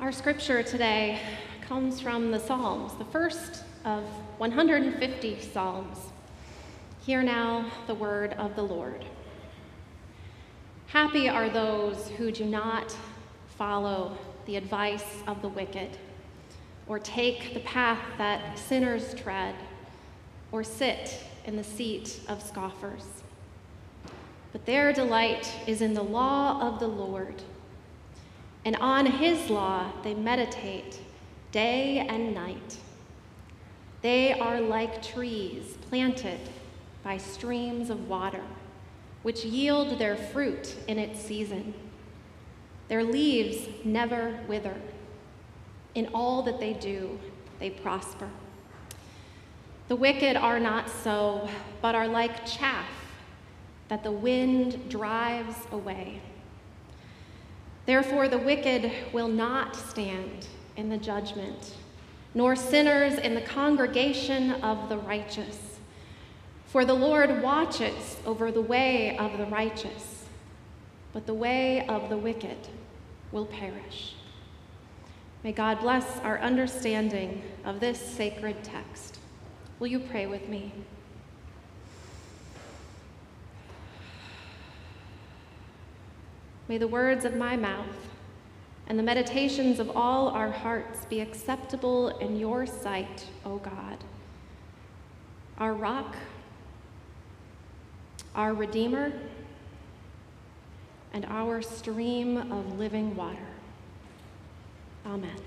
Our scripture today comes from the Psalms, the first of 150 Psalms. Hear now the word of the Lord. Happy are those who do not follow the advice of the wicked, or take the path that sinners tread, or sit in the seat of scoffers. But their delight is in the law of the Lord, and on his law they meditate day and night. They are like trees planted by streams of water, which yield their fruit in its season. Their leaves never wither. In all that they do, they prosper. The wicked are not so, but are like chaff that the wind drives away. Therefore, the wicked will not stand in the judgment, nor sinners in the congregation of the righteous. For the Lord watches over the way of the righteous, but the way of the wicked will perish. May God bless our understanding of this sacred text. Will you pray with me? May the words of my mouth and the meditations of all our hearts be acceptable in your sight, O God, our rock, our Redeemer, and our stream of living water. Amen.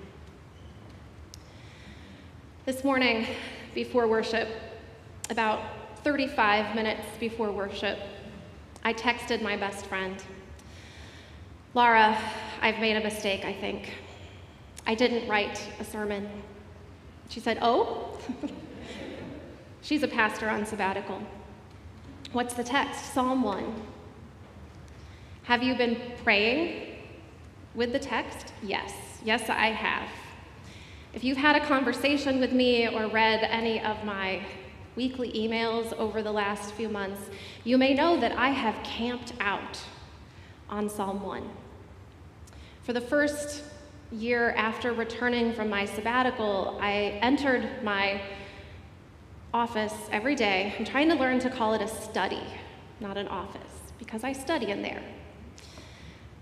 This morning, before worship, about 35 minutes before worship, I texted my best friend. Laura, I've made a mistake, I think. I didn't write a sermon. She said, Oh? She's a pastor on sabbatical. What's the text? Psalm 1. Have you been praying with the text? Yes. Yes, I have. If you've had a conversation with me or read any of my weekly emails over the last few months, you may know that I have camped out on Psalm 1. For the first year after returning from my sabbatical, I entered my office every day. I'm trying to learn to call it a study, not an office, because I study in there.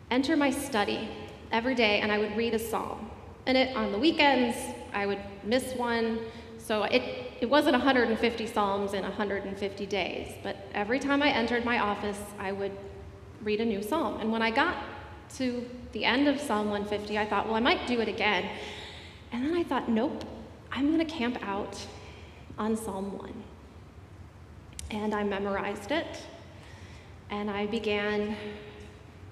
Enter my study every day, and I would read a psalm. And it, on the weekends, I would miss one. So it, it wasn't 150 psalms in 150 days, but every time I entered my office, I would read a new psalm. And when I got to the end of Psalm 150, I thought, well, I might do it again. And then I thought, nope, I'm going to camp out on Psalm 1. And I memorized it, and I began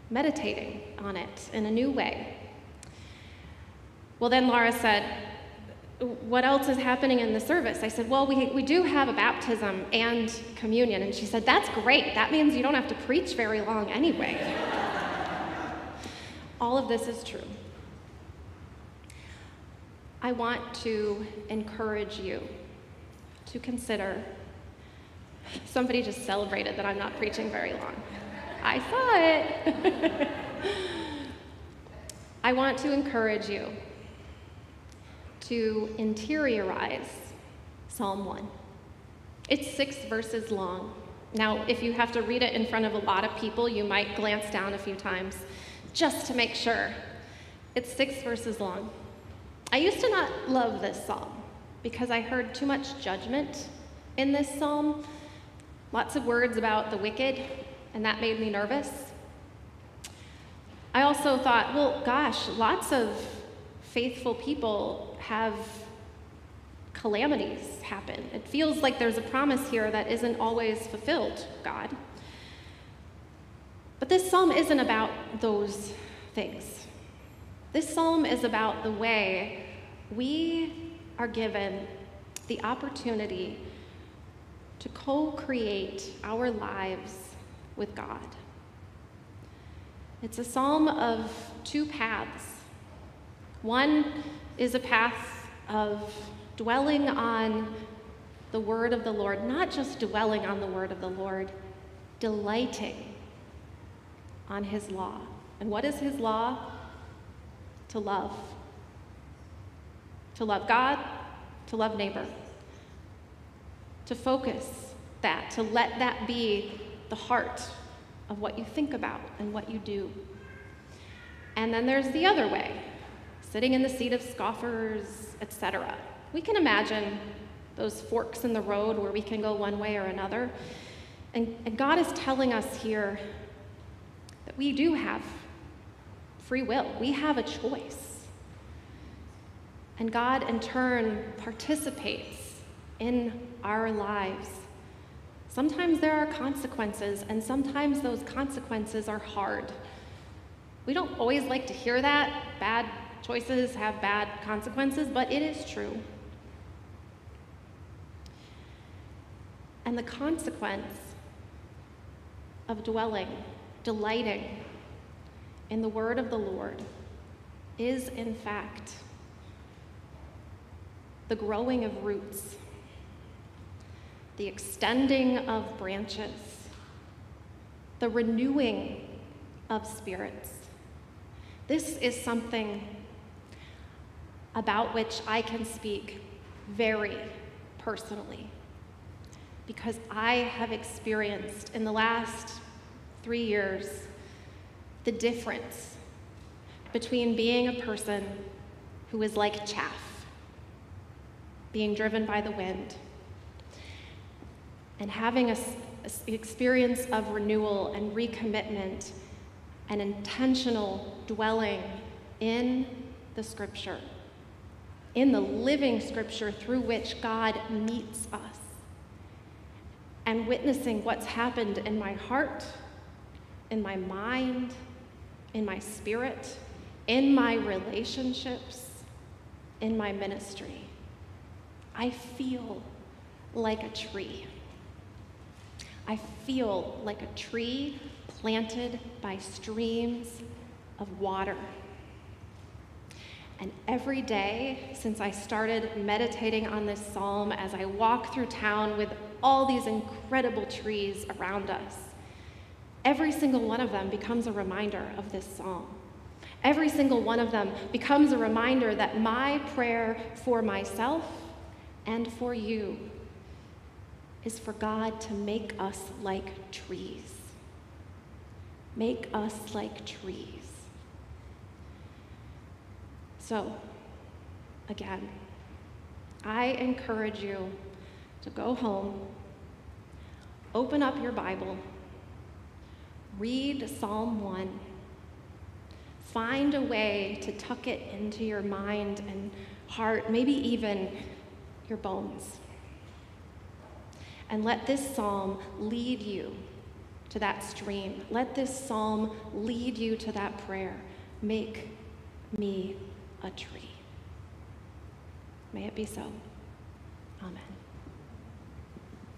meditating on it in a new way. Well, then Laura said, What else is happening in the service? I said, Well, we, we do have a baptism and communion. And she said, That's great. That means you don't have to preach very long anyway. All of this is true. I want to encourage you to consider. Somebody just celebrated that I'm not preaching very long. I saw it. I want to encourage you to interiorize Psalm 1. It's six verses long. Now, if you have to read it in front of a lot of people, you might glance down a few times just to make sure. It's six verses long. I used to not love this psalm because I heard too much judgment in this psalm. Lots of words about the wicked, and that made me nervous. I also thought, well, gosh, lots of faithful people have calamities happen. It feels like there's a promise here that isn't always fulfilled, God. But this psalm isn't about those things. This psalm is about the way we are given the opportunity to co create our lives with God. It's a psalm of two paths. One is a path of dwelling on the word of the Lord, not just dwelling on the word of the Lord, delighting on his law. And what is his law? To love to love God, to love neighbor, to focus that, to let that be the heart of what you think about and what you do. And then there's the other way, sitting in the seat of scoffers, etc. We can imagine those forks in the road where we can go one way or another. And, and God is telling us here we do have free will, we have a choice. And God, in turn, participates in our lives. Sometimes there are consequences, and sometimes those consequences are hard. We don't always like to hear that. Bad choices have bad consequences, but it is true. And the consequence of dwelling, delighting in the word of the Lord is, in fact, the growing of roots, the extending of branches, the renewing of spirits. This is something about which I can speak very personally because I have experienced in the last three years the difference between being a person who is like chaff, being driven by the wind, and having an experience of renewal and recommitment and intentional dwelling in the scripture, in the living scripture through which God meets us, and witnessing what's happened in my heart, in my mind, in my spirit, in my relationships, in my ministry. I feel like a tree. I feel like a tree planted by streams of water. And every day since I started meditating on this psalm, as I walk through town with all these incredible trees around us, every single one of them becomes a reminder of this psalm. Every single one of them becomes a reminder that my prayer for myself and for you is for God to make us like trees. Make us like trees. So, again, I encourage you to go home, open up your Bible, read Psalm 1, find a way to tuck it into your mind and heart, maybe even your bones. And let this psalm lead you to that stream. Let this psalm lead you to that prayer. Make me a tree. May it be so. Amen.